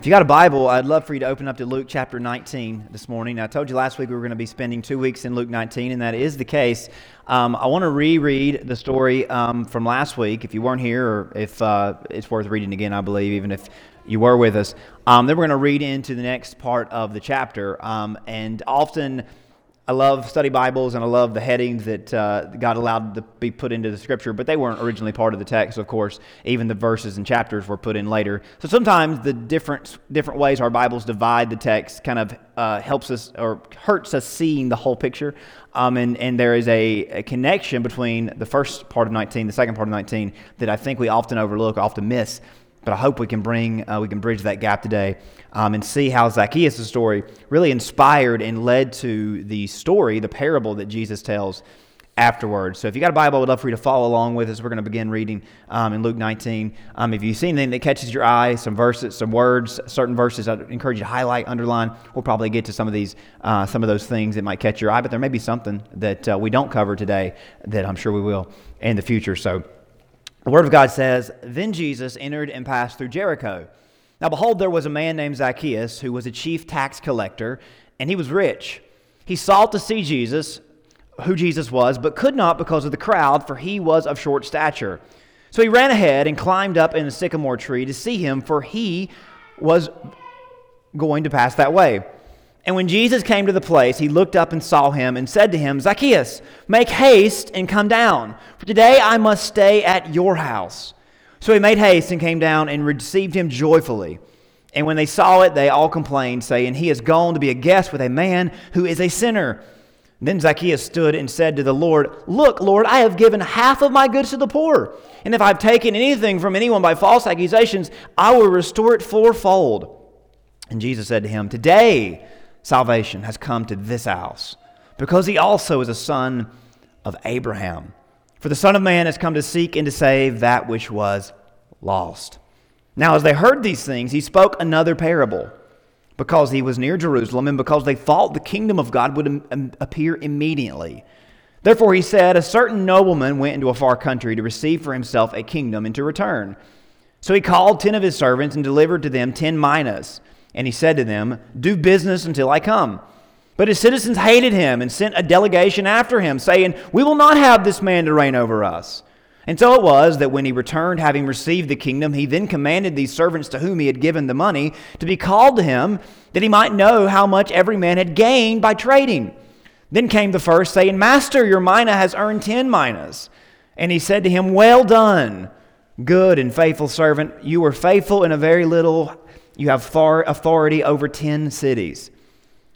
If you got a Bible, I'd love for you to open up to Luke chapter 19 this morning. I told you last week we were going to be spending two weeks in Luke 19, and that is the case. Um, I want to reread the story um, from last week. If you weren't here, or if uh, it's worth reading again, I believe, even if you were with us. Um, then we're going to read into the next part of the chapter. Um, and often I love study Bibles and I love the headings that uh, God allowed to be put into the scripture, but they weren't originally part of the text, of course. Even the verses and chapters were put in later. So sometimes the different, different ways our Bibles divide the text kind of uh, helps us or hurts us seeing the whole picture. Um, and, and there is a, a, connection between the first part of 19, the second part of 19, that I think we often overlook, often miss. But I hope we can bring, uh, we can bridge that gap today um, and see how Zacchaeus' story really inspired and led to the story, the parable that Jesus tells afterwards. So if you got a Bible, would love for you to follow along with us. We're going to begin reading um, in Luke 19. Um, if you see anything that catches your eye, some verses, some words, certain verses, I encourage you to highlight, underline. We'll probably get to some of these, uh, some of those things that might catch your eye, but there may be something that uh, we don't cover today that I'm sure we will in the future. So the Word of God says, Then Jesus entered and passed through Jericho. Now, behold, there was a man named Zacchaeus who was a chief tax collector, and he was rich. He sought to see Jesus, who Jesus was, but could not because of the crowd, for he was of short stature. So he ran ahead and climbed up in a sycamore tree to see him, for he was going to pass that way. And when Jesus came to the place, he looked up and saw him and said to him, Zacchaeus, make haste and come down, for today I must stay at your house. So he made haste and came down and received him joyfully. And when they saw it, they all complained, saying, He has gone to be a guest with a man who is a sinner. Then Zacchaeus stood and said to the Lord, Look, Lord, I have given half of my goods to the poor. And if I've taken anything from anyone by false accusations, I will restore it fourfold. And Jesus said to him, Today, salvation has come to this house, because he also is a son of Abraham. For the Son of Man has come to seek and to save that which was lost. Now, as they heard these things, he spoke another parable, because he was near Jerusalem, and because they thought the kingdom of God would appear immediately. Therefore, he said, A certain nobleman went into a far country to receive for himself a kingdom and to return. So he called ten of his servants and delivered to them ten minas and he said to them, Do business until I come. But his citizens hated him and sent a delegation after him, saying, We will not have this man to reign over us. And so it was that when he returned, having received the kingdom, he then commanded these servants to whom he had given the money to be called to him, that he might know how much every man had gained by trading. Then came the first, saying, Master, your mina has earned ten minas. And he said to him, Well done, good and faithful servant. You were faithful in a very little you have authority over 10 cities.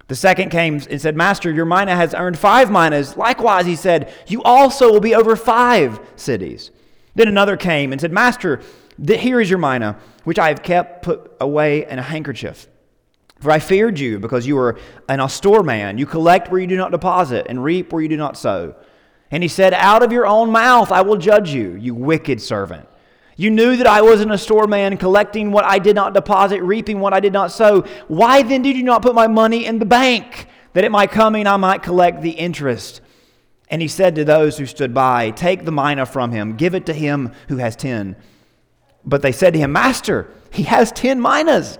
The second came and said, Master, your mina has earned five minas. Likewise, he said, You also will be over five cities. Then another came and said, Master, here is your mina, which I have kept put away in a handkerchief. For I feared you, because you are an austere man. You collect where you do not deposit, and reap where you do not sow. And he said, Out of your own mouth I will judge you, you wicked servant. You knew that I wasn't a store man, collecting what I did not deposit, reaping what I did not sow. Why then did you not put my money in the bank, that at my coming I might collect the interest? And he said to those who stood by, Take the mina from him, give it to him who has ten. But they said to him, Master, he has ten minas.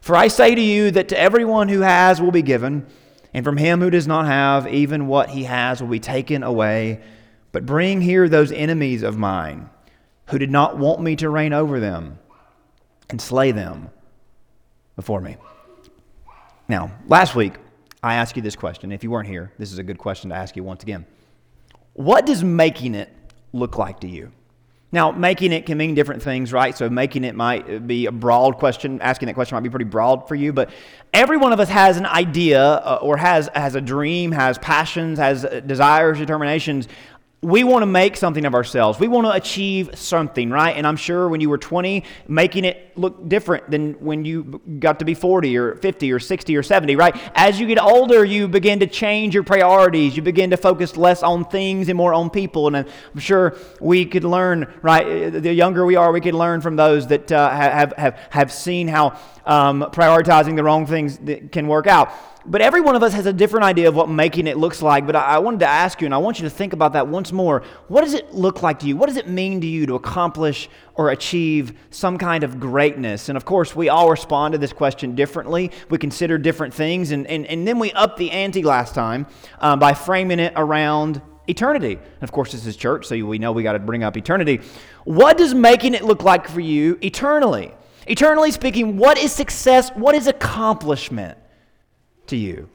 For I say to you that to everyone who has will be given, and from him who does not have, even what he has will be taken away. But bring here those enemies of mine who did not want me to reign over them and slay them before me. Now, last week, I asked you this question. If you weren't here, this is a good question to ask you once again. What does making it look like to you? Now, making it can mean different things, right? So, making it might be a broad question. Asking that question might be pretty broad for you, but every one of us has an idea uh, or has, has a dream, has passions, has desires, determinations we want to make something of ourselves. We want to achieve something, right? And I'm sure when you were 20, making it look different than when you got to be 40 or 50 or 60 or 70, right? As you get older, you begin to change your priorities. You begin to focus less on things and more on people. And I'm sure we could learn, right? The younger we are, we could learn from those that uh, have, have, have seen how um, prioritizing the wrong things that can work out. but every one of us has a different idea of what making it looks like. But I, I wanted to ask you, and I want you to think about that once more. What does it look like to you? What does it mean to you to accomplish or achieve some kind of greatness? And of course, we all respond to this question differently. We consider different things, and, and, and then we up the ante last time um, by framing it around eternity. And of course, this is church, so we know we got to bring up eternity. What does making it look like for you eternally? Eternally speaking, what is success? What is accomplishment? to you?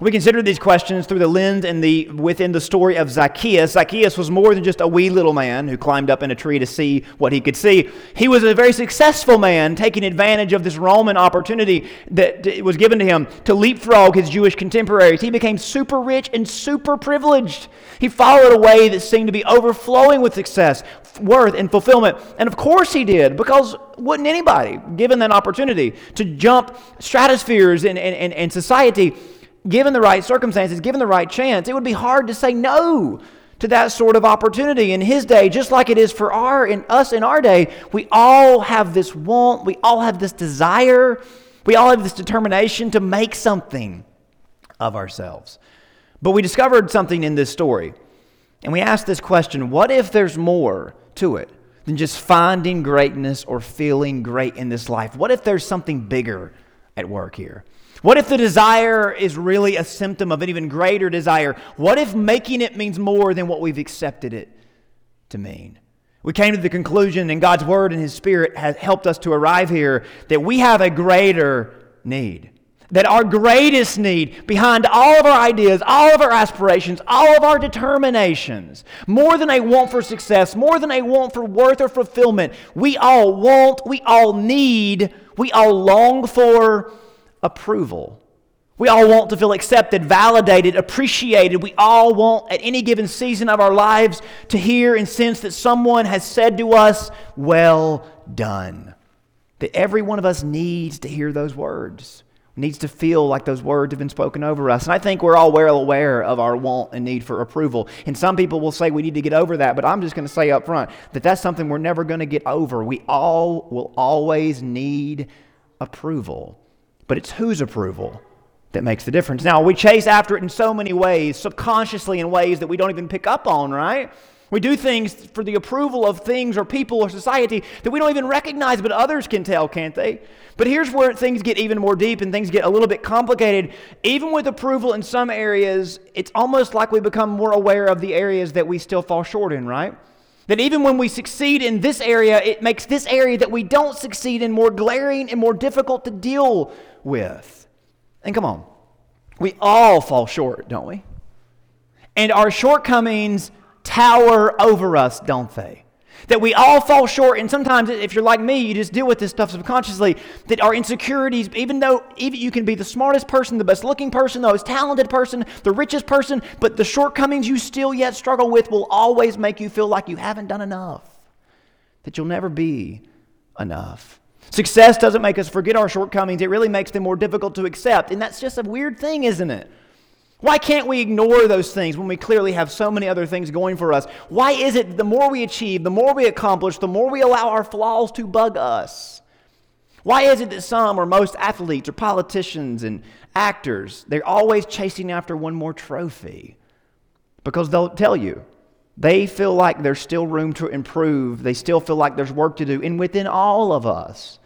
We consider these questions through the lens and the, within the story of Zacchaeus. Zacchaeus was more than just a wee little man who climbed up in a tree to see what he could see. He was a very successful man taking advantage of this Roman opportunity that was given to him to leapfrog his Jewish contemporaries. He became super rich and super privileged. He followed a way that seemed to be overflowing with success, worth, and fulfillment. And of course he did, because wouldn't anybody, given that opportunity to jump stratospheres in, in, in, in society, given the right circumstances, given the right chance, it would be hard to say no to that sort of opportunity in his day, just like it is for our in us in our day. We all have this want, we all have this desire, we all have this determination to make something of ourselves. But we discovered something in this story. And we asked this question what if there's more to it than just finding greatness or feeling great in this life? What if there's something bigger at work here? What if the desire is really a symptom of an even greater desire? What if making it means more than what we've accepted it to mean? We came to the conclusion, and God's Word and His Spirit has helped us to arrive here, that we have a greater need. That our greatest need behind all of our ideas, all of our aspirations, all of our determinations, more than a want for success, more than a want for worth or fulfillment, we all want, we all need, we all long for approval. We all want to feel accepted, validated, appreciated. We all want, at any given season of our lives, to hear and sense that someone has said to us, Well done. That every one of us needs to hear those words, needs to feel like those words have been spoken over us. And I think we're all well aware of our want and need for approval. And some people will say we need to get over that, but I'm just going to say up front that that's something we're never going to get over. We all will always need approval but it's whose approval that makes the difference. Now, we chase after it in so many ways, subconsciously in ways that we don't even pick up on, right? We do things for the approval of things or people or society that we don't even recognize, but others can tell, can't they? But here's where things get even more deep and things get a little bit complicated. Even with approval in some areas, it's almost like we become more aware of the areas that we still fall short in, right? That even when we succeed in this area, it makes this area that we don't succeed in more glaring and more difficult to deal with. And come on, we all fall short, don't we? And our shortcomings tower over us, don't they? That we all fall short, and sometimes, if you're like me, you just deal with this stuff subconsciously. That our insecurities, even though even you can be the smartest person, the best looking person, the most talented person, the richest person, but the shortcomings you still yet struggle with will always make you feel like you haven't done enough. That you'll never be enough. Success doesn't make us forget our shortcomings, it really makes them more difficult to accept. And that's just a weird thing, isn't it? Why can't we ignore those things when we clearly have so many other things going for us? Why is it the more we achieve, the more we accomplish, the more we allow our flaws to bug us? Why is it that some or most athletes or politicians and actors, they're always chasing after one more trophy? Because they'll tell you, they feel like there's still room to improve. They still feel like there's work to do. And within all of us,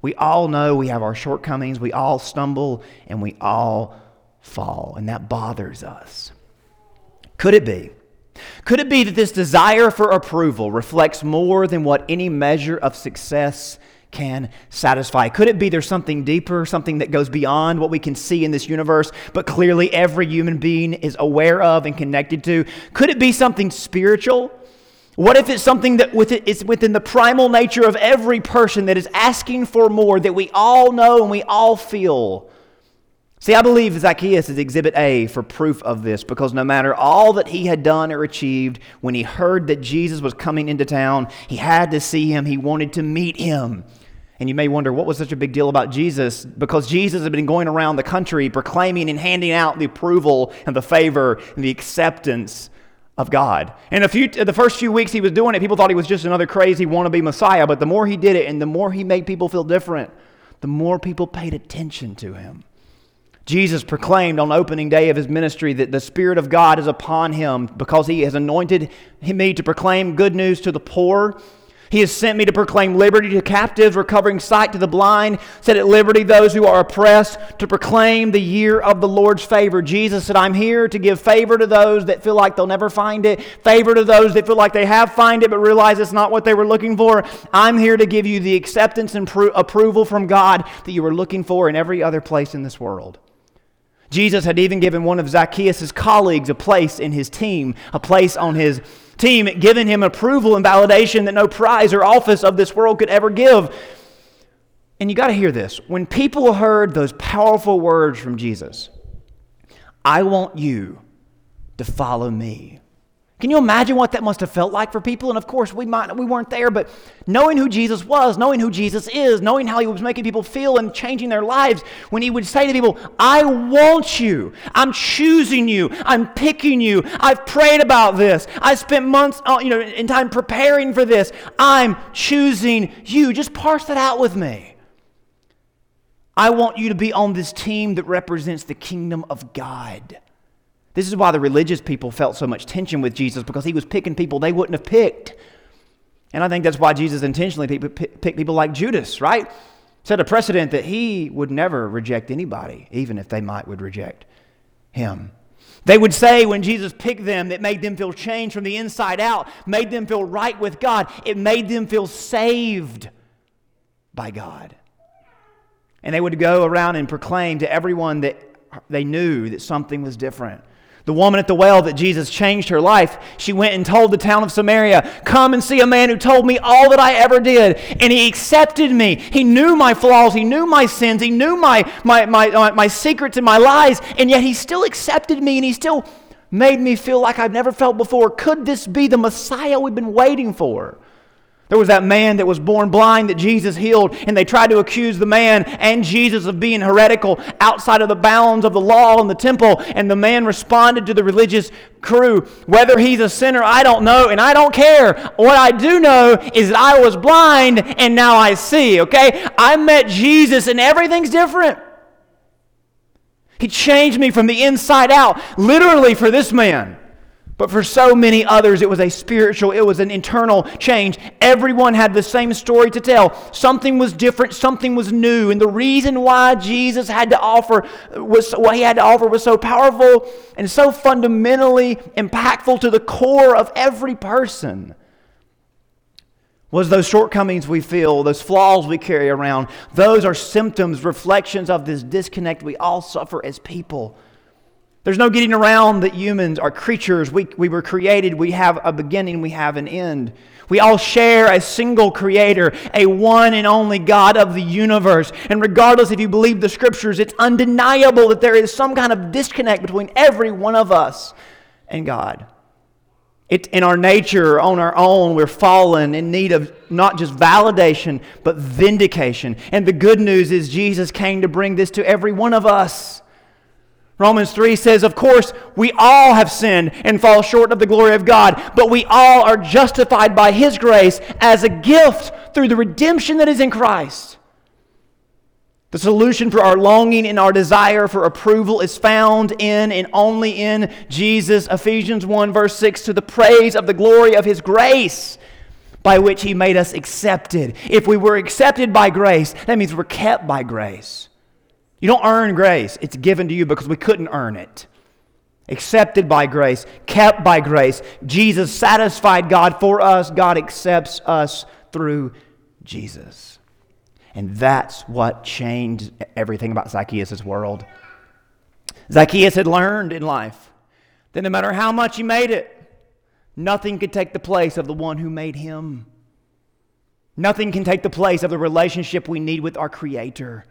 we all know we have our shortcomings, we all stumble, and we all fall. And that bothers us. Could it be? Could it be that this desire for approval reflects more than what any measure of success can satisfy? Could it be there's something deeper, something that goes beyond what we can see in this universe, but clearly every human being is aware of and connected to? Could it be something spiritual? What if it's something that is within the primal nature of every person that is asking for more, that we all know and we all feel? See, I believe Zacchaeus is exhibit A for proof of this because no matter all that he had done or achieved, when he heard that Jesus was coming into town, he had to see him. He wanted to meet him. And you may wonder, what was such a big deal about Jesus? Because Jesus had been going around the country proclaiming and handing out the approval and the favor and the acceptance of God. And a few, the first few weeks he was doing it, people thought he was just another crazy wannabe Messiah. But the more he did it and the more he made people feel different, the more people paid attention to him. Jesus proclaimed on opening day of his ministry that the Spirit of God is upon him because he has anointed me to proclaim good news to the poor. He has sent me to proclaim liberty to captives, recovering sight to the blind, set at liberty those who are oppressed, to proclaim the year of the Lord's favor. Jesus said, I'm here to give favor to those that feel like they'll never find it, favor to those that feel like they have found it but realize it's not what they were looking for. I'm here to give you the acceptance and pro- approval from God that you were looking for in every other place in this world. Jesus had even given one of Zacchaeus' colleagues a place in his team, a place on his team, giving him approval and validation that no prize or office of this world could ever give. And you got to hear this. When people heard those powerful words from Jesus, I want you to follow me. Can you imagine what that must have felt like for people? And of course, we might we weren't there, but knowing who Jesus was, knowing who Jesus is, knowing how he was making people feel and changing their lives, when he would say to people, "I want you. I'm choosing you. I'm picking you. I've prayed about this. I spent months, uh, you know, in time preparing for this. I'm choosing you." Just parse that out with me. I want you to be on this team that represents the kingdom of God. This is why the religious people felt so much tension with Jesus because he was picking people they wouldn't have picked. And I think that's why Jesus intentionally picked people like Judas, right? Set a precedent that he would never reject anybody, even if they might would reject him. They would say when Jesus picked them, it made them feel changed from the inside out, made them feel right with God. It made them feel saved by God. And they would go around and proclaim to everyone that they knew that something was different. The woman at the well that Jesus changed her life, she went and told the town of Samaria, Come and see a man who told me all that I ever did. And he accepted me. He knew my flaws. He knew my sins. He knew my, my, my, my, my secrets and my lies. And yet he still accepted me and he still made me feel like I've never felt before. Could this be the Messiah we've been waiting for? There was that man that was born blind that Jesus healed, and they tried to accuse the man and Jesus of being heretical outside of the bounds of the law and the temple. And the man responded to the religious crew, Whether he's a sinner, I don't know, and I don't care. What I do know is that I was blind and now I see, okay? I met Jesus, and everything's different. He changed me from the inside out, literally for this man. But for so many others, it was a spiritual, it was an internal change. Everyone had the same story to tell. Something was different, something was new. And the reason why Jesus had to offer was what he had to offer was so powerful and so fundamentally impactful to the core of every person. Was those shortcomings we feel, those flaws we carry around, those are symptoms, reflections of this disconnect we all suffer as people. There's no getting around that humans are creatures. We, we were created, we have a beginning, we have an end. We all share a single creator, a one and only God of the universe. And regardless if you believe the scriptures, it's undeniable that there is some kind of disconnect between every one of us and God. It, in our nature, on our own, we're fallen in need of not just validation, but vindication. And the good news is Jesus came to bring this to every one of us. Romans 3 says, Of course, we all have sinned and fall short of the glory of God, but we all are justified by His grace as a gift through the redemption that is in Christ. The solution for our longing and our desire for approval is found in and only in Jesus. Ephesians 1, verse 6 to the praise of the glory of His grace by which He made us accepted. If we were accepted by grace, that means we're kept by grace. You don't earn grace, it's given to you because we couldn't earn it. Accepted by grace, kept by grace. Jesus satisfied God for us, God accepts us through Jesus. And that's what changed everything about Zacchaeus' world. Zacchaeus had learned in life that no matter how much he made it, nothing could take the place of the one who made him. Nothing can take the place of the relationship we need with our Creator.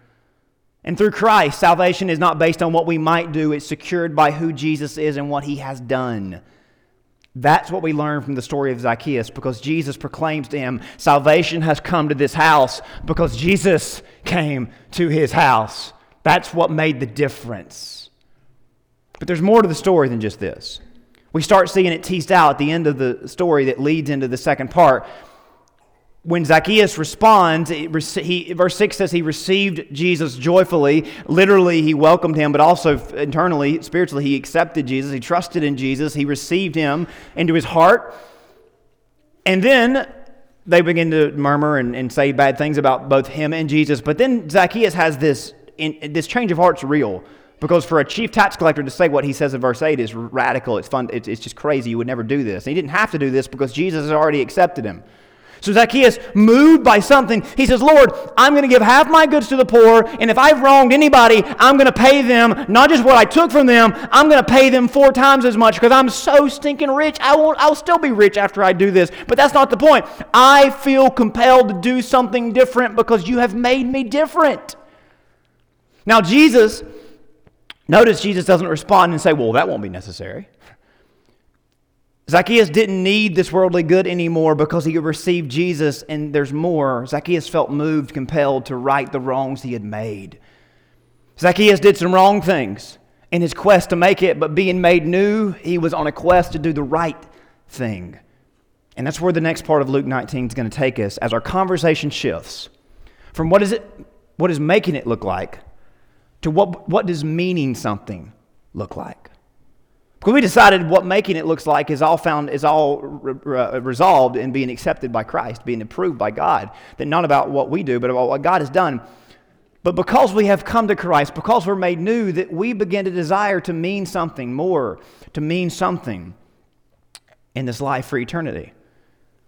And through Christ, salvation is not based on what we might do, it's secured by who Jesus is and what he has done. That's what we learn from the story of Zacchaeus because Jesus proclaims to him, Salvation has come to this house because Jesus came to his house. That's what made the difference. But there's more to the story than just this. We start seeing it teased out at the end of the story that leads into the second part. When Zacchaeus responds, he, verse 6 says he received Jesus joyfully. Literally, he welcomed him, but also internally, spiritually, he accepted Jesus. He trusted in Jesus. He received him into his heart. And then they begin to murmur and, and say bad things about both him and Jesus. But then Zacchaeus has this, in, this change of heart's real. Because for a chief tax collector to say what he says in verse 8 is radical. It's fun. It's, it's just crazy. You would never do this. And he didn't have to do this because Jesus has already accepted him. So Zacchaeus, moved by something, he says, Lord, I'm going to give half my goods to the poor, and if I've wronged anybody, I'm going to pay them not just what I took from them, I'm going to pay them four times as much because I'm so stinking rich. I won't, I'll still be rich after I do this. But that's not the point. I feel compelled to do something different because you have made me different. Now, Jesus, notice Jesus doesn't respond and say, Well, that won't be necessary. Zacchaeus didn't need this worldly good anymore because he received Jesus, and there's more. Zacchaeus felt moved, compelled to right the wrongs he had made. Zacchaeus did some wrong things in his quest to make it, but being made new, he was on a quest to do the right thing. And that's where the next part of Luke 19 is going to take us as our conversation shifts from what is it, what is making it look like, to what, what does meaning something look like. We decided what making it looks like is all found is all re- re- resolved in being accepted by Christ, being approved by God. That not about what we do, but about what God has done. But because we have come to Christ, because we're made new, that we begin to desire to mean something more, to mean something in this life for eternity.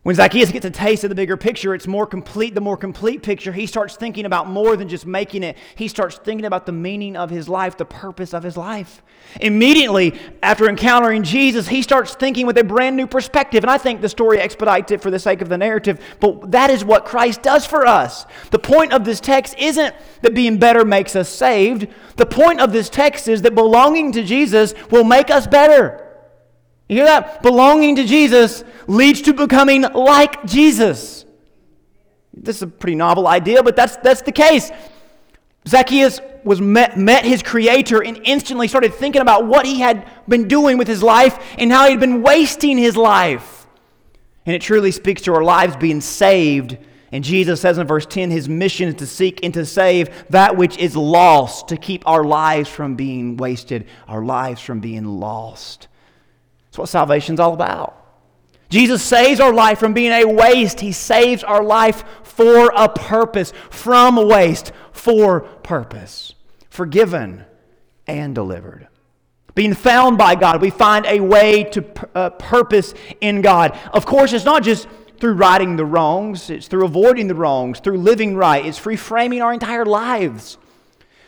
When Zacchaeus gets a taste of the bigger picture, it's more complete. The more complete picture, he starts thinking about more than just making it. He starts thinking about the meaning of his life, the purpose of his life. Immediately after encountering Jesus, he starts thinking with a brand new perspective. And I think the story expedites it for the sake of the narrative, but that is what Christ does for us. The point of this text isn't that being better makes us saved, the point of this text is that belonging to Jesus will make us better. You hear that? Belonging to Jesus leads to becoming like Jesus. This is a pretty novel idea, but that's, that's the case. Zacchaeus was met, met his creator and instantly started thinking about what he had been doing with his life and how he'd been wasting his life. And it truly speaks to our lives being saved. And Jesus says in verse 10 his mission is to seek and to save that which is lost, to keep our lives from being wasted, our lives from being lost. What salvation's all about. Jesus saves our life from being a waste. He saves our life for a purpose, from waste for purpose. Forgiven and delivered. Being found by God, we find a way to uh, purpose in God. Of course, it's not just through righting the wrongs, it's through avoiding the wrongs, through living right, it's reframing our entire lives.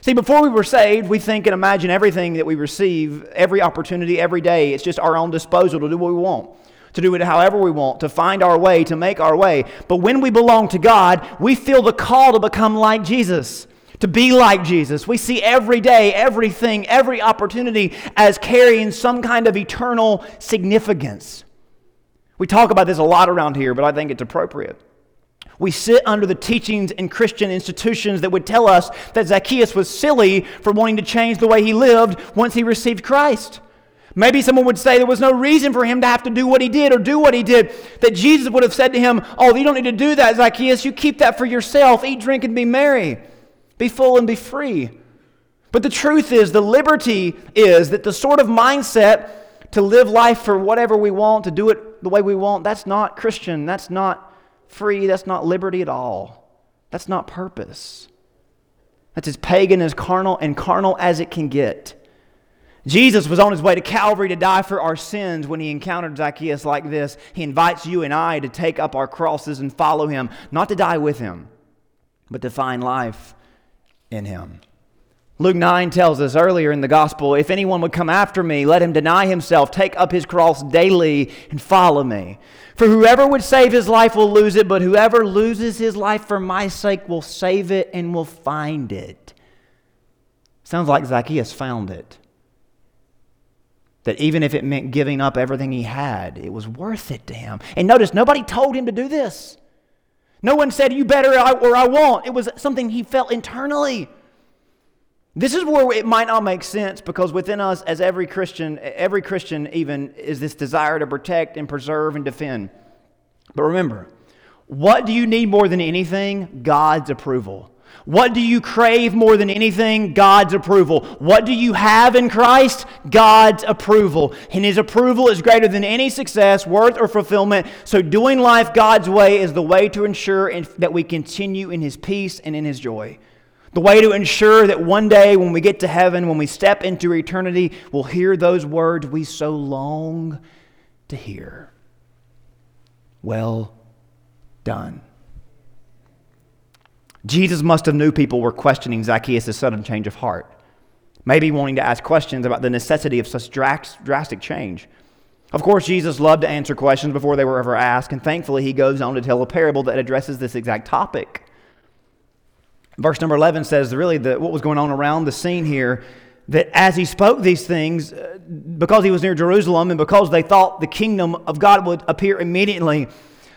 See, before we were saved, we think and imagine everything that we receive, every opportunity, every day, it's just our own disposal to do what we want, to do it however we want, to find our way, to make our way. But when we belong to God, we feel the call to become like Jesus, to be like Jesus. We see every day, everything, every opportunity as carrying some kind of eternal significance. We talk about this a lot around here, but I think it's appropriate. We sit under the teachings in Christian institutions that would tell us that Zacchaeus was silly for wanting to change the way he lived once he received Christ. Maybe someone would say there was no reason for him to have to do what he did or do what he did. That Jesus would have said to him, Oh, you don't need to do that, Zacchaeus. You keep that for yourself. Eat, drink, and be merry. Be full and be free. But the truth is, the liberty is that the sort of mindset to live life for whatever we want, to do it the way we want, that's not Christian. That's not free, that's not liberty at all. That's not purpose. That's as pagan as carnal and carnal as it can get. Jesus was on his way to Calvary to die for our sins when he encountered Zacchaeus like this. He invites you and I to take up our crosses and follow him, not to die with him, but to find life in him. Luke 9 tells us earlier in the gospel if anyone would come after me, let him deny himself, take up his cross daily, and follow me. For whoever would save his life will lose it, but whoever loses his life for my sake will save it and will find it. Sounds like Zacchaeus found it. That even if it meant giving up everything he had, it was worth it to him. And notice, nobody told him to do this. No one said, You better or I won't. It was something he felt internally. This is where it might not make sense because within us, as every Christian, every Christian even, is this desire to protect and preserve and defend. But remember, What do you need more than anything? God's approval. What do you crave more than anything? God's approval. What do you have in Christ? God's approval. And His approval is greater than any success, worth, or fulfillment. So, doing life God's way is the way to ensure that we continue in His peace and in His joy. The way to ensure that one day when we get to heaven, when we step into eternity, we'll hear those words we so long to hear. Well done. Jesus must have knew people were questioning Zacchaeus' sudden change of heart, maybe wanting to ask questions about the necessity of such drastic change. Of course, Jesus loved to answer questions before they were ever asked, and thankfully, he goes on to tell a parable that addresses this exact topic. Verse number 11 says, really, what was going on around the scene here, that as he spoke these things, uh, because he was near Jerusalem and because they thought the kingdom of God would appear immediately.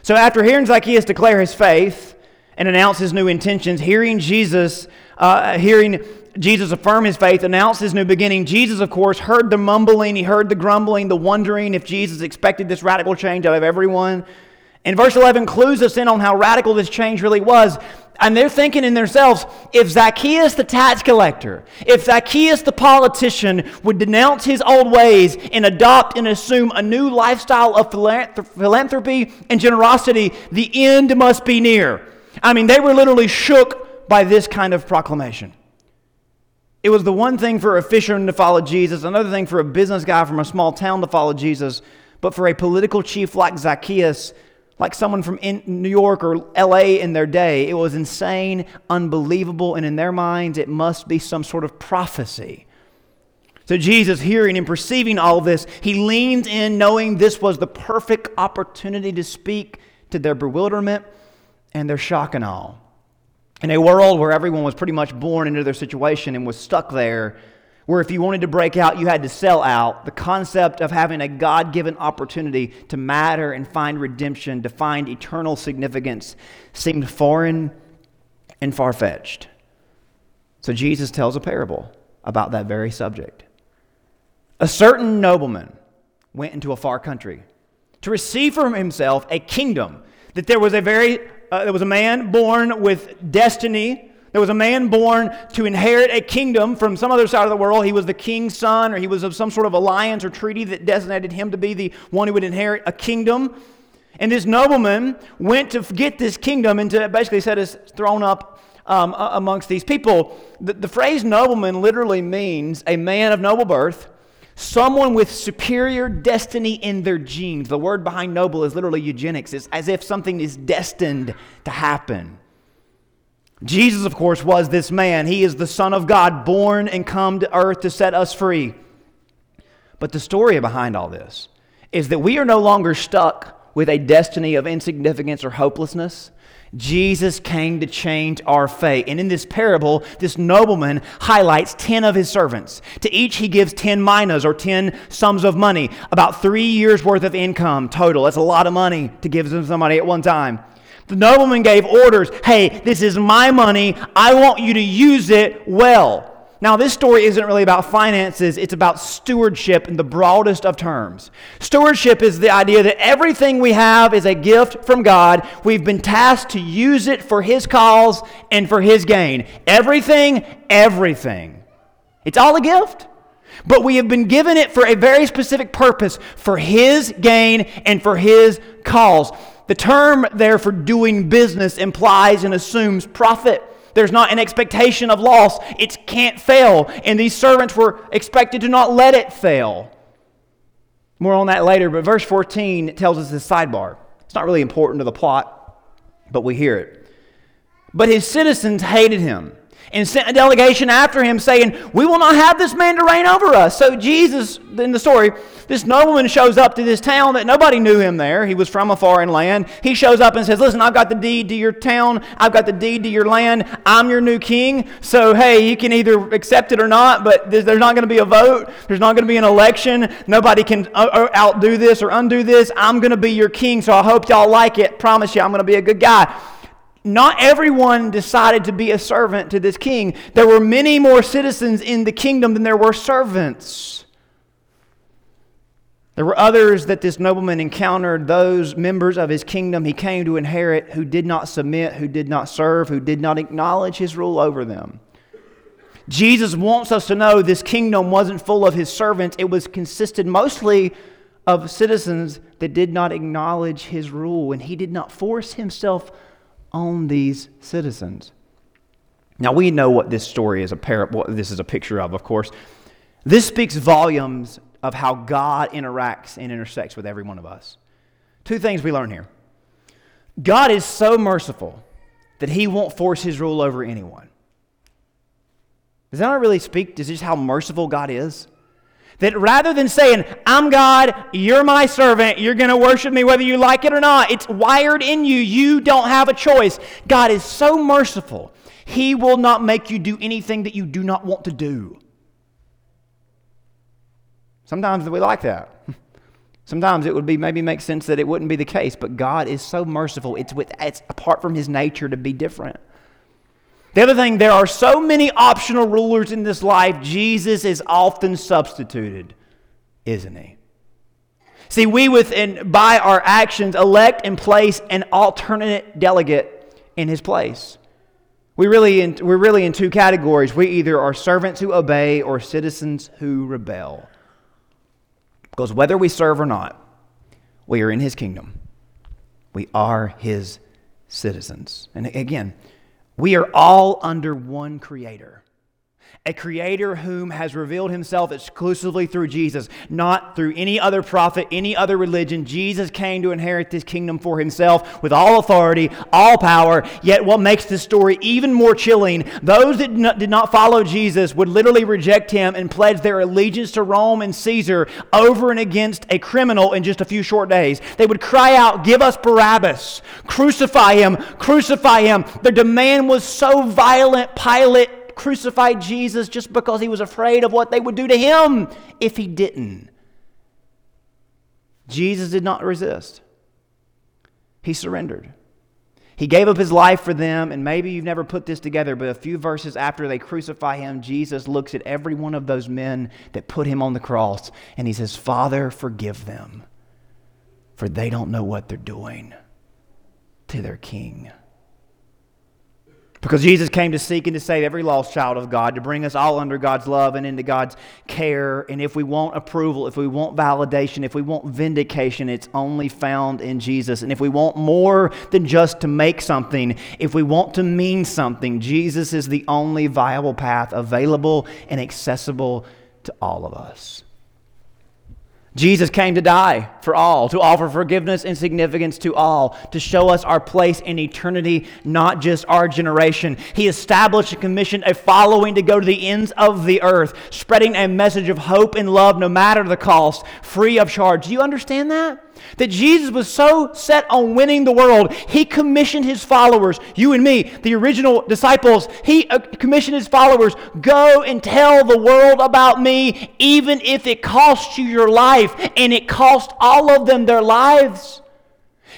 So, after hearing Zacchaeus declare his faith, and announce his new intentions. Hearing Jesus, uh, hearing Jesus affirm his faith, announce his new beginning. Jesus, of course, heard the mumbling, he heard the grumbling, the wondering if Jesus expected this radical change out of everyone. And verse 11 clues us in on how radical this change really was. And they're thinking in themselves if Zacchaeus the tax collector, if Zacchaeus the politician would denounce his old ways and adopt and assume a new lifestyle of philanthropy and generosity, the end must be near. I mean, they were literally shook by this kind of proclamation. It was the one thing for a fisherman to follow Jesus, another thing for a business guy from a small town to follow Jesus, but for a political chief like Zacchaeus, like someone from New York or LA in their day, it was insane, unbelievable, and in their minds, it must be some sort of prophecy. So, Jesus, hearing and perceiving all this, he leans in, knowing this was the perfect opportunity to speak to their bewilderment and their shock and awe. In a world where everyone was pretty much born into their situation and was stuck there, where if you wanted to break out, you had to sell out, the concept of having a God given opportunity to matter and find redemption, to find eternal significance, seemed foreign and far fetched. So Jesus tells a parable about that very subject. A certain nobleman went into a far country to receive from himself a kingdom that there was a very uh, there was a man born with destiny. There was a man born to inherit a kingdom from some other side of the world. He was the king's son, or he was of some sort of alliance or treaty that designated him to be the one who would inherit a kingdom. And this nobleman went to get this kingdom and to basically set his throne up um, amongst these people. The, the phrase nobleman literally means a man of noble birth Someone with superior destiny in their genes. The word behind noble is literally eugenics. It's as if something is destined to happen. Jesus, of course, was this man. He is the Son of God, born and come to earth to set us free. But the story behind all this is that we are no longer stuck with a destiny of insignificance or hopelessness. Jesus came to change our fate. And in this parable, this nobleman highlights 10 of his servants. To each, he gives 10 minas or 10 sums of money, about three years' worth of income total. That's a lot of money to give somebody at one time. The nobleman gave orders hey, this is my money. I want you to use it well. Now, this story isn't really about finances, it's about stewardship in the broadest of terms. Stewardship is the idea that everything we have is a gift from God. We've been tasked to use it for His cause and for His gain. Everything, everything. It's all a gift. But we have been given it for a very specific purpose for His gain and for His cause. The term there for doing business implies and assumes profit. There's not an expectation of loss. It can't fail. And these servants were expected to not let it fail. More on that later, but verse 14 tells us this sidebar. It's not really important to the plot, but we hear it. But his citizens hated him and sent a delegation after him saying, We will not have this man to reign over us. So, Jesus, in the story, this nobleman shows up to this town that nobody knew him there. He was from a foreign land. He shows up and says, Listen, I've got the deed to your town, I've got the deed to your land. I'm your new king. So, hey, you can either accept it or not, but there's not going to be a vote. There's not going to be an election. Nobody can uh, uh, outdo this or undo this. I'm going to be your king, so I hope y'all like it. Promise you, I'm going to be a good guy not everyone decided to be a servant to this king. There were many more citizens in the kingdom than there were servants. There were others that this nobleman encountered, those members of his kingdom he came to inherit, who did not submit, who did not serve, who did not acknowledge his rule over them. Jesus wants us to know this kingdom wasn't full of his servants, it was consisted mostly of citizens that did not acknowledge his rule, and he did not force himself on these citizens. Now, we know what this story is a par- what this is a picture of, of course. This speaks volumes of how God interacts and intersects with every one of us. Two things we learn here God is so merciful that he won't force his rule over anyone. Does that not really speak to just how merciful God is? That rather than saying, I'm God, you're my servant, you're going to worship me whether you like it or not, it's wired in you, you don't have a choice. God is so merciful, He will not make you do anything that you do not want to do. Sometimes we like that. Sometimes it would be maybe make sense that it wouldn't be the case, but God is so merciful. It's, with, it's apart from His nature to be different. The other thing, there are so many optional rulers in this life, Jesus is often substituted, isn't He? See, we within, by our actions, elect and place an alternate delegate in His place. We really in, we're really in two categories. We either are servants who obey or citizens who rebel. Because whether we serve or not, we are in his kingdom. We are his citizens. And again, we are all under one creator a creator whom has revealed himself exclusively through Jesus, not through any other prophet, any other religion. Jesus came to inherit this kingdom for himself with all authority, all power. Yet, what makes this story even more chilling, those that did not follow Jesus would literally reject him and pledge their allegiance to Rome and Caesar over and against a criminal in just a few short days. They would cry out, Give us Barabbas, crucify him, crucify him. Their demand was so violent, Pilate crucified Jesus just because he was afraid of what they would do to him if he didn't. Jesus did not resist, he surrendered. He gave up his life for them, and maybe you've never put this together, but a few verses after they crucify him, Jesus looks at every one of those men that put him on the cross, and he says, Father, forgive them, for they don't know what they're doing to their king. Because Jesus came to seek and to save every lost child of God, to bring us all under God's love and into God's care. And if we want approval, if we want validation, if we want vindication, it's only found in Jesus. And if we want more than just to make something, if we want to mean something, Jesus is the only viable path available and accessible to all of us. Jesus came to die for all, to offer forgiveness and significance to all, to show us our place in eternity, not just our generation. He established and commissioned a following to go to the ends of the earth, spreading a message of hope and love no matter the cost, free of charge. Do you understand that? That Jesus was so set on winning the world, he commissioned his followers, you and me, the original disciples, he uh, commissioned his followers, go and tell the world about me, even if it costs you your life. And it cost all of them their lives.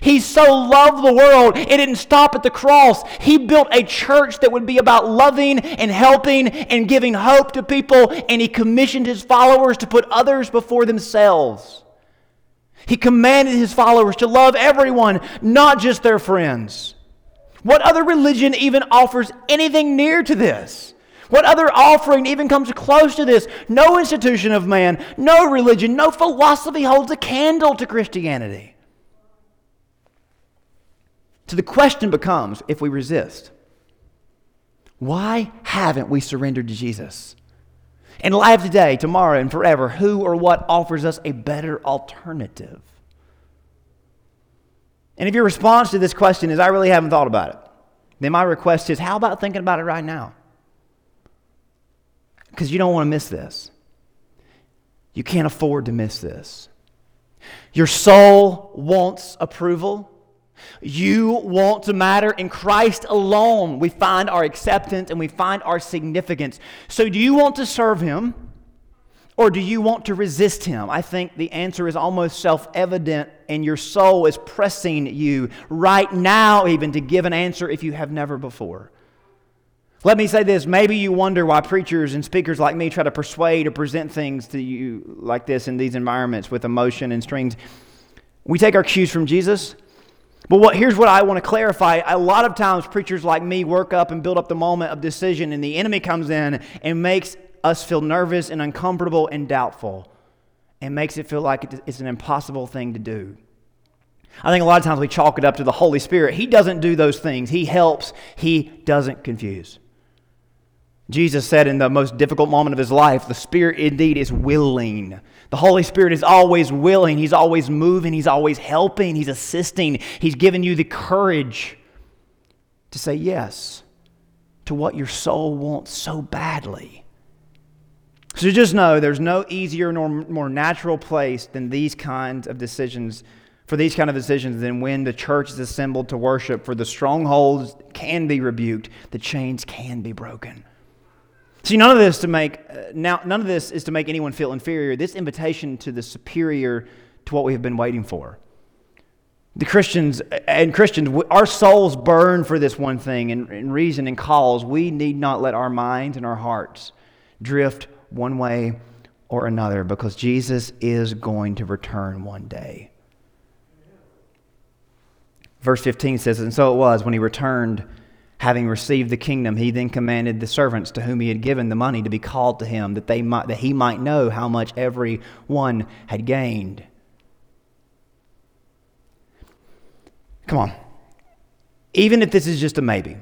He so loved the world, it didn't stop at the cross. He built a church that would be about loving and helping and giving hope to people, and he commissioned his followers to put others before themselves. He commanded his followers to love everyone, not just their friends. What other religion even offers anything near to this? What other offering even comes close to this? No institution of man, no religion, no philosophy holds a candle to Christianity. So the question becomes if we resist, why haven't we surrendered to Jesus? In life today, tomorrow, and forever, who or what offers us a better alternative? And if your response to this question is, I really haven't thought about it, then my request is, how about thinking about it right now? Because you don't want to miss this. You can't afford to miss this. Your soul wants approval. You want to matter in Christ alone. We find our acceptance and we find our significance. So, do you want to serve Him or do you want to resist Him? I think the answer is almost self evident, and your soul is pressing you right now, even to give an answer if you have never before. Let me say this. Maybe you wonder why preachers and speakers like me try to persuade or present things to you like this in these environments with emotion and strings. We take our cues from Jesus. But what, here's what I want to clarify. A lot of times, preachers like me work up and build up the moment of decision, and the enemy comes in and makes us feel nervous and uncomfortable and doubtful, and makes it feel like it's an impossible thing to do. I think a lot of times we chalk it up to the Holy Spirit. He doesn't do those things, He helps, He doesn't confuse. Jesus said in the most difficult moment of his life, the Spirit indeed is willing. The Holy Spirit is always willing. He's always moving. He's always helping. He's assisting. He's giving you the courage to say yes to what your soul wants so badly. So just know there's no easier nor more natural place than these kinds of decisions for these kind of decisions than when the church is assembled to worship, for the strongholds can be rebuked, the chains can be broken. See, none of this to make uh, now none of this is to make anyone feel inferior. This invitation to the superior to what we have been waiting for. The Christians and Christians, our souls burn for this one thing, and, and reason and calls. We need not let our minds and our hearts drift one way or another because Jesus is going to return one day. Verse 15 says, And so it was when he returned Having received the kingdom, he then commanded the servants to whom he had given the money to be called to him, that, they might, that he might know how much every one had gained. Come on. Even if this is just a maybe,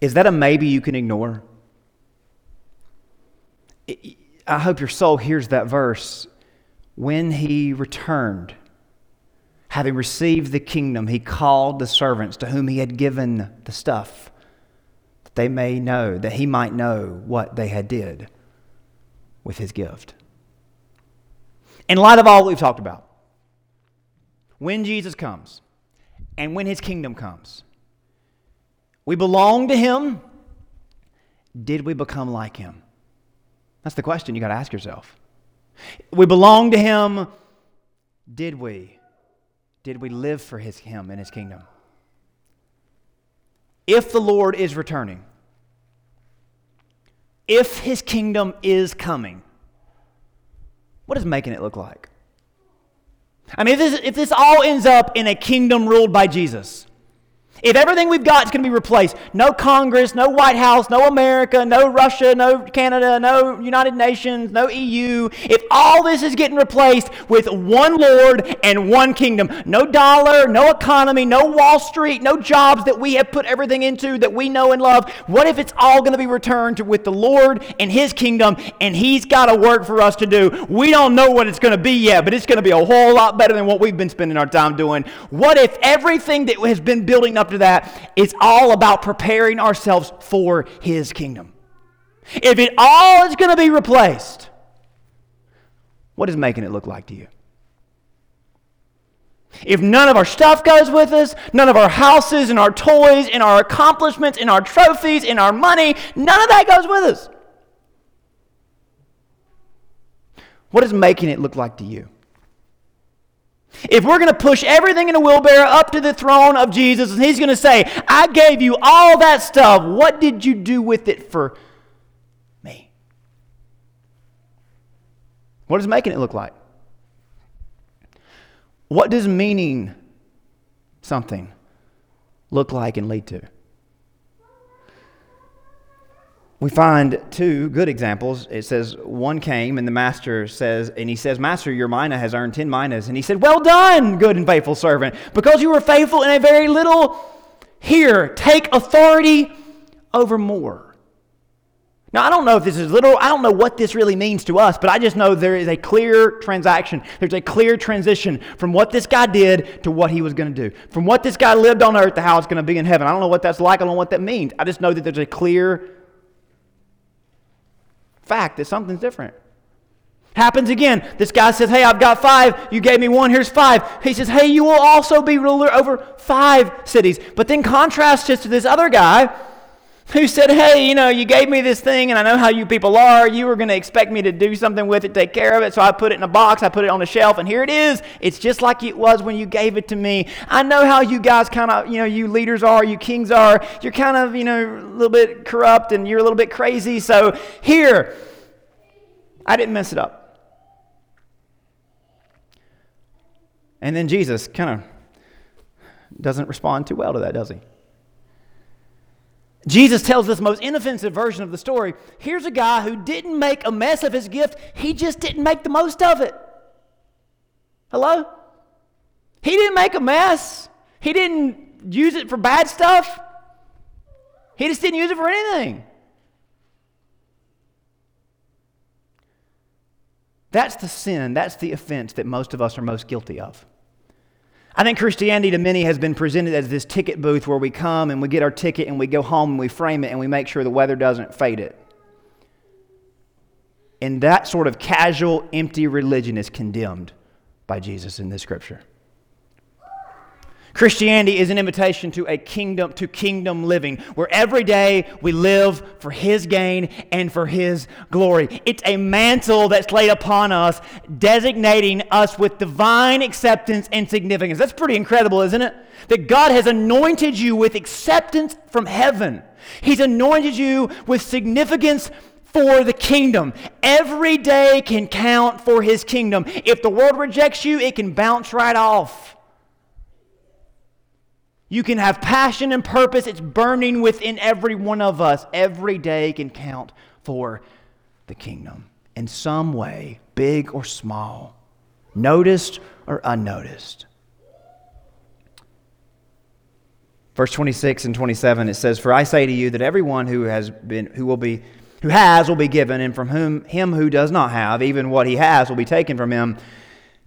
is that a maybe you can ignore? I hope your soul hears that verse. When he returned, having received the kingdom, he called the servants to whom he had given the stuff, that they may know, that he might know what they had did with his gift. In light of all we've talked about, when Jesus comes and when his kingdom comes, we belong to him. Did we become like him? That's the question you got to ask yourself. We belong to him. Did we did we live for his, him and his kingdom? If the Lord is returning, if his kingdom is coming, what is making it look like? I mean, if this, if this all ends up in a kingdom ruled by Jesus, if everything we've got is going to be replaced, no Congress, no White House, no America, no Russia, no Canada, no United Nations, no EU, if all this is getting replaced with one Lord and one kingdom, no dollar, no economy, no Wall Street, no jobs that we have put everything into that we know and love, what if it's all going to be returned to with the Lord and His kingdom and He's got a work for us to do? We don't know what it's going to be yet, but it's going to be a whole lot better than what we've been spending our time doing. What if everything that has been building up after that, it's all about preparing ourselves for His kingdom. If it all is going to be replaced, what is making it look like to you? If none of our stuff goes with us, none of our houses and our toys and our accomplishments and our trophies and our money, none of that goes with us. What is making it look like to you? If we're going to push everything in a wheelbarrow up to the throne of Jesus and he's going to say, I gave you all that stuff, what did you do with it for me? What is making it look like? What does meaning something look like and lead to? We find two good examples. It says, one came and the master says, and he says, Master, your mina has earned 10 minas. And he said, Well done, good and faithful servant, because you were faithful in a very little. Here, take authority over more. Now, I don't know if this is literal. I don't know what this really means to us, but I just know there is a clear transaction. There's a clear transition from what this guy did to what he was going to do. From what this guy lived on earth to how it's going to be in heaven. I don't know what that's like. I don't know what that means. I just know that there's a clear fact that something's different. Happens again. This guy says, Hey, I've got five. You gave me one. Here's five. He says, Hey, you will also be ruler over five cities. But then contrast this to this other guy who said, Hey, you know, you gave me this thing and I know how you people are. You were going to expect me to do something with it, take care of it. So I put it in a box, I put it on a shelf, and here it is. It's just like it was when you gave it to me. I know how you guys kind of, you know, you leaders are, you kings are. You're kind of, you know, a little bit corrupt and you're a little bit crazy. So here, I didn't mess it up. And then Jesus kind of doesn't respond too well to that, does he? Jesus tells this most inoffensive version of the story. Here's a guy who didn't make a mess of his gift, he just didn't make the most of it. Hello? He didn't make a mess, he didn't use it for bad stuff, he just didn't use it for anything. That's the sin, that's the offense that most of us are most guilty of. I think Christianity to many has been presented as this ticket booth where we come and we get our ticket and we go home and we frame it and we make sure the weather doesn't fade it. And that sort of casual, empty religion is condemned by Jesus in this scripture. Christianity is an invitation to a kingdom to kingdom living where every day we live for his gain and for his glory. It's a mantle that's laid upon us designating us with divine acceptance and significance. That's pretty incredible, isn't it? That God has anointed you with acceptance from heaven. He's anointed you with significance for the kingdom. Every day can count for his kingdom. If the world rejects you, it can bounce right off. You can have passion and purpose. It's burning within every one of us. Every day can count for the kingdom in some way, big or small, noticed or unnoticed. Verse 26 and 27 it says, "For I say to you that everyone who has been who will be who has will be given, and from whom him who does not have, even what he has will be taken from him."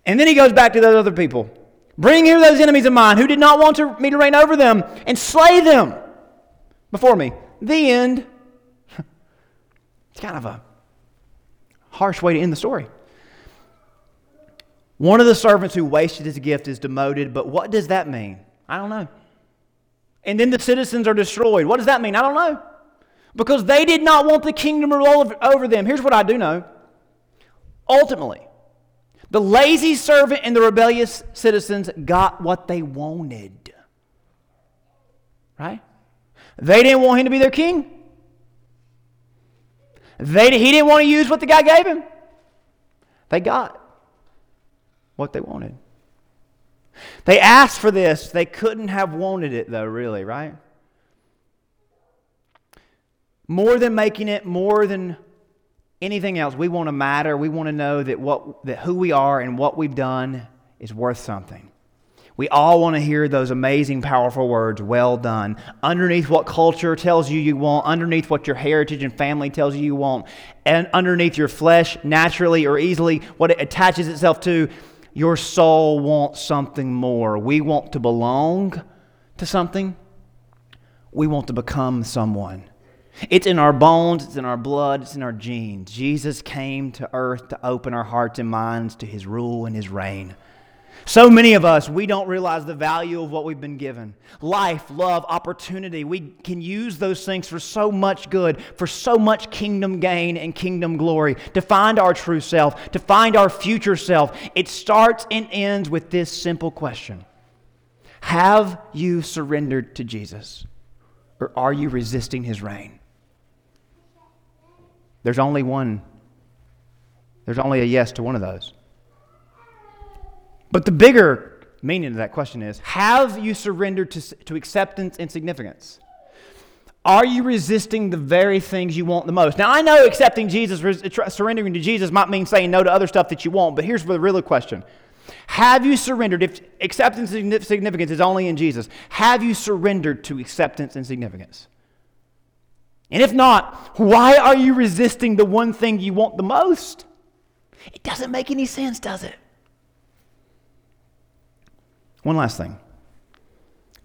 And then he goes back to those other people. Bring here those enemies of mine who did not want to, me to reign over them and slay them before me. The end. It's kind of a harsh way to end the story. One of the servants who wasted his gift is demoted, but what does that mean? I don't know. And then the citizens are destroyed. What does that mean? I don't know. Because they did not want the kingdom to over them. Here's what I do know. Ultimately, the lazy servant and the rebellious citizens got what they wanted. Right? They didn't want him to be their king. They, he didn't want to use what the guy gave him. They got what they wanted. They asked for this. They couldn't have wanted it, though, really, right? More than making it, more than anything else. We want to matter. We want to know that, what, that who we are and what we've done is worth something. We all want to hear those amazing, powerful words, well done. Underneath what culture tells you you want, underneath what your heritage and family tells you you want, and underneath your flesh, naturally or easily, what it attaches itself to, your soul wants something more. We want to belong to something, we want to become someone. It's in our bones, it's in our blood, it's in our genes. Jesus came to earth to open our hearts and minds to his rule and his reign. So many of us, we don't realize the value of what we've been given life, love, opportunity. We can use those things for so much good, for so much kingdom gain and kingdom glory, to find our true self, to find our future self. It starts and ends with this simple question Have you surrendered to Jesus, or are you resisting his reign? There's only one. There's only a yes to one of those. But the bigger meaning of that question is have you surrendered to, to acceptance and significance? Are you resisting the very things you want the most? Now, I know accepting Jesus, surrendering to Jesus might mean saying no to other stuff that you want, but here's the real question Have you surrendered, if acceptance and significance is only in Jesus, have you surrendered to acceptance and significance? And if not, why are you resisting the one thing you want the most? It doesn't make any sense, does it? One last thing.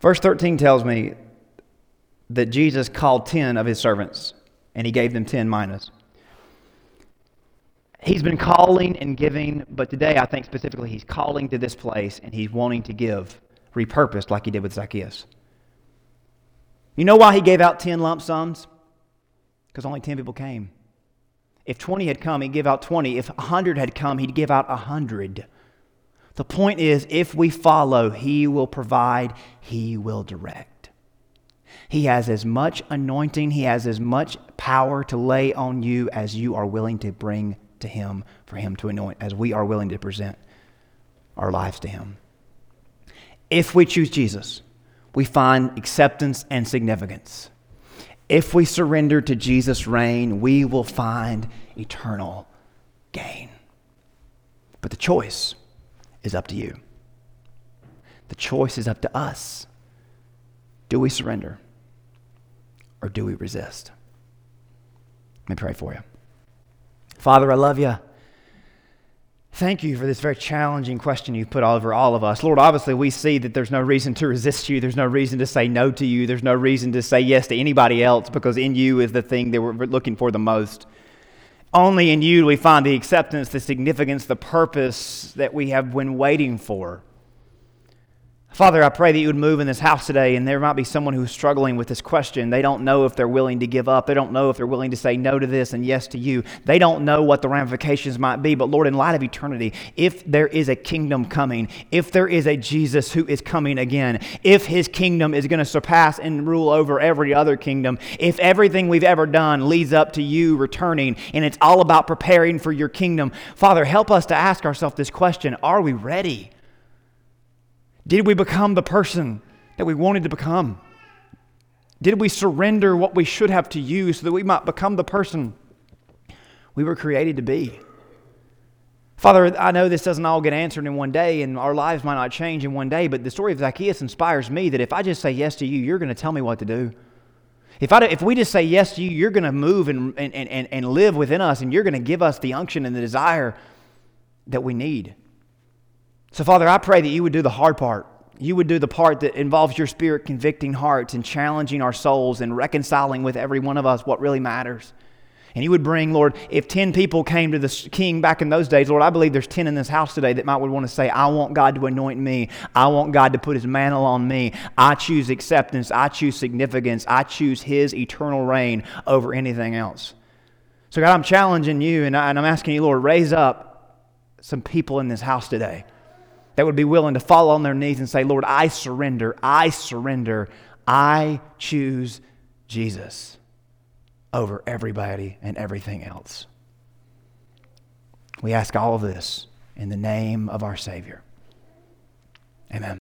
Verse 13 tells me that Jesus called 10 of his servants and he gave them 10 minas. He's been calling and giving, but today I think specifically he's calling to this place and he's wanting to give repurposed like he did with Zacchaeus. You know why he gave out 10 lump sums? Because only 10 people came. If 20 had come, he'd give out 20. If 100 had come, he'd give out 100. The point is, if we follow, he will provide, he will direct. He has as much anointing, he has as much power to lay on you as you are willing to bring to him for him to anoint, as we are willing to present our lives to him. If we choose Jesus, we find acceptance and significance. If we surrender to Jesus' reign, we will find eternal gain. But the choice is up to you. The choice is up to us. Do we surrender or do we resist? Let me pray for you. Father, I love you. Thank you for this very challenging question you've put over all of us. Lord, obviously, we see that there's no reason to resist you. There's no reason to say no to you. There's no reason to say yes to anybody else because in you is the thing that we're looking for the most. Only in you do we find the acceptance, the significance, the purpose that we have been waiting for. Father, I pray that you would move in this house today, and there might be someone who's struggling with this question. They don't know if they're willing to give up. They don't know if they're willing to say no to this and yes to you. They don't know what the ramifications might be. But Lord, in light of eternity, if there is a kingdom coming, if there is a Jesus who is coming again, if his kingdom is going to surpass and rule over every other kingdom, if everything we've ever done leads up to you returning, and it's all about preparing for your kingdom, Father, help us to ask ourselves this question Are we ready? Did we become the person that we wanted to become? Did we surrender what we should have to you so that we might become the person we were created to be? Father, I know this doesn't all get answered in one day and our lives might not change in one day, but the story of Zacchaeus inspires me that if I just say yes to you, you're going to tell me what to do. If, I, if we just say yes to you, you're going to move and, and, and, and live within us and you're going to give us the unction and the desire that we need. So, Father, I pray that you would do the hard part. You would do the part that involves your spirit convicting hearts and challenging our souls and reconciling with every one of us what really matters. And you would bring, Lord, if 10 people came to the king back in those days, Lord, I believe there's 10 in this house today that might would want to say, I want God to anoint me. I want God to put his mantle on me. I choose acceptance. I choose significance. I choose his eternal reign over anything else. So, God, I'm challenging you and, I, and I'm asking you, Lord, raise up some people in this house today that would be willing to fall on their knees and say, Lord, I surrender, I surrender, I choose Jesus over everybody and everything else. We ask all of this in the name of our Savior. Amen.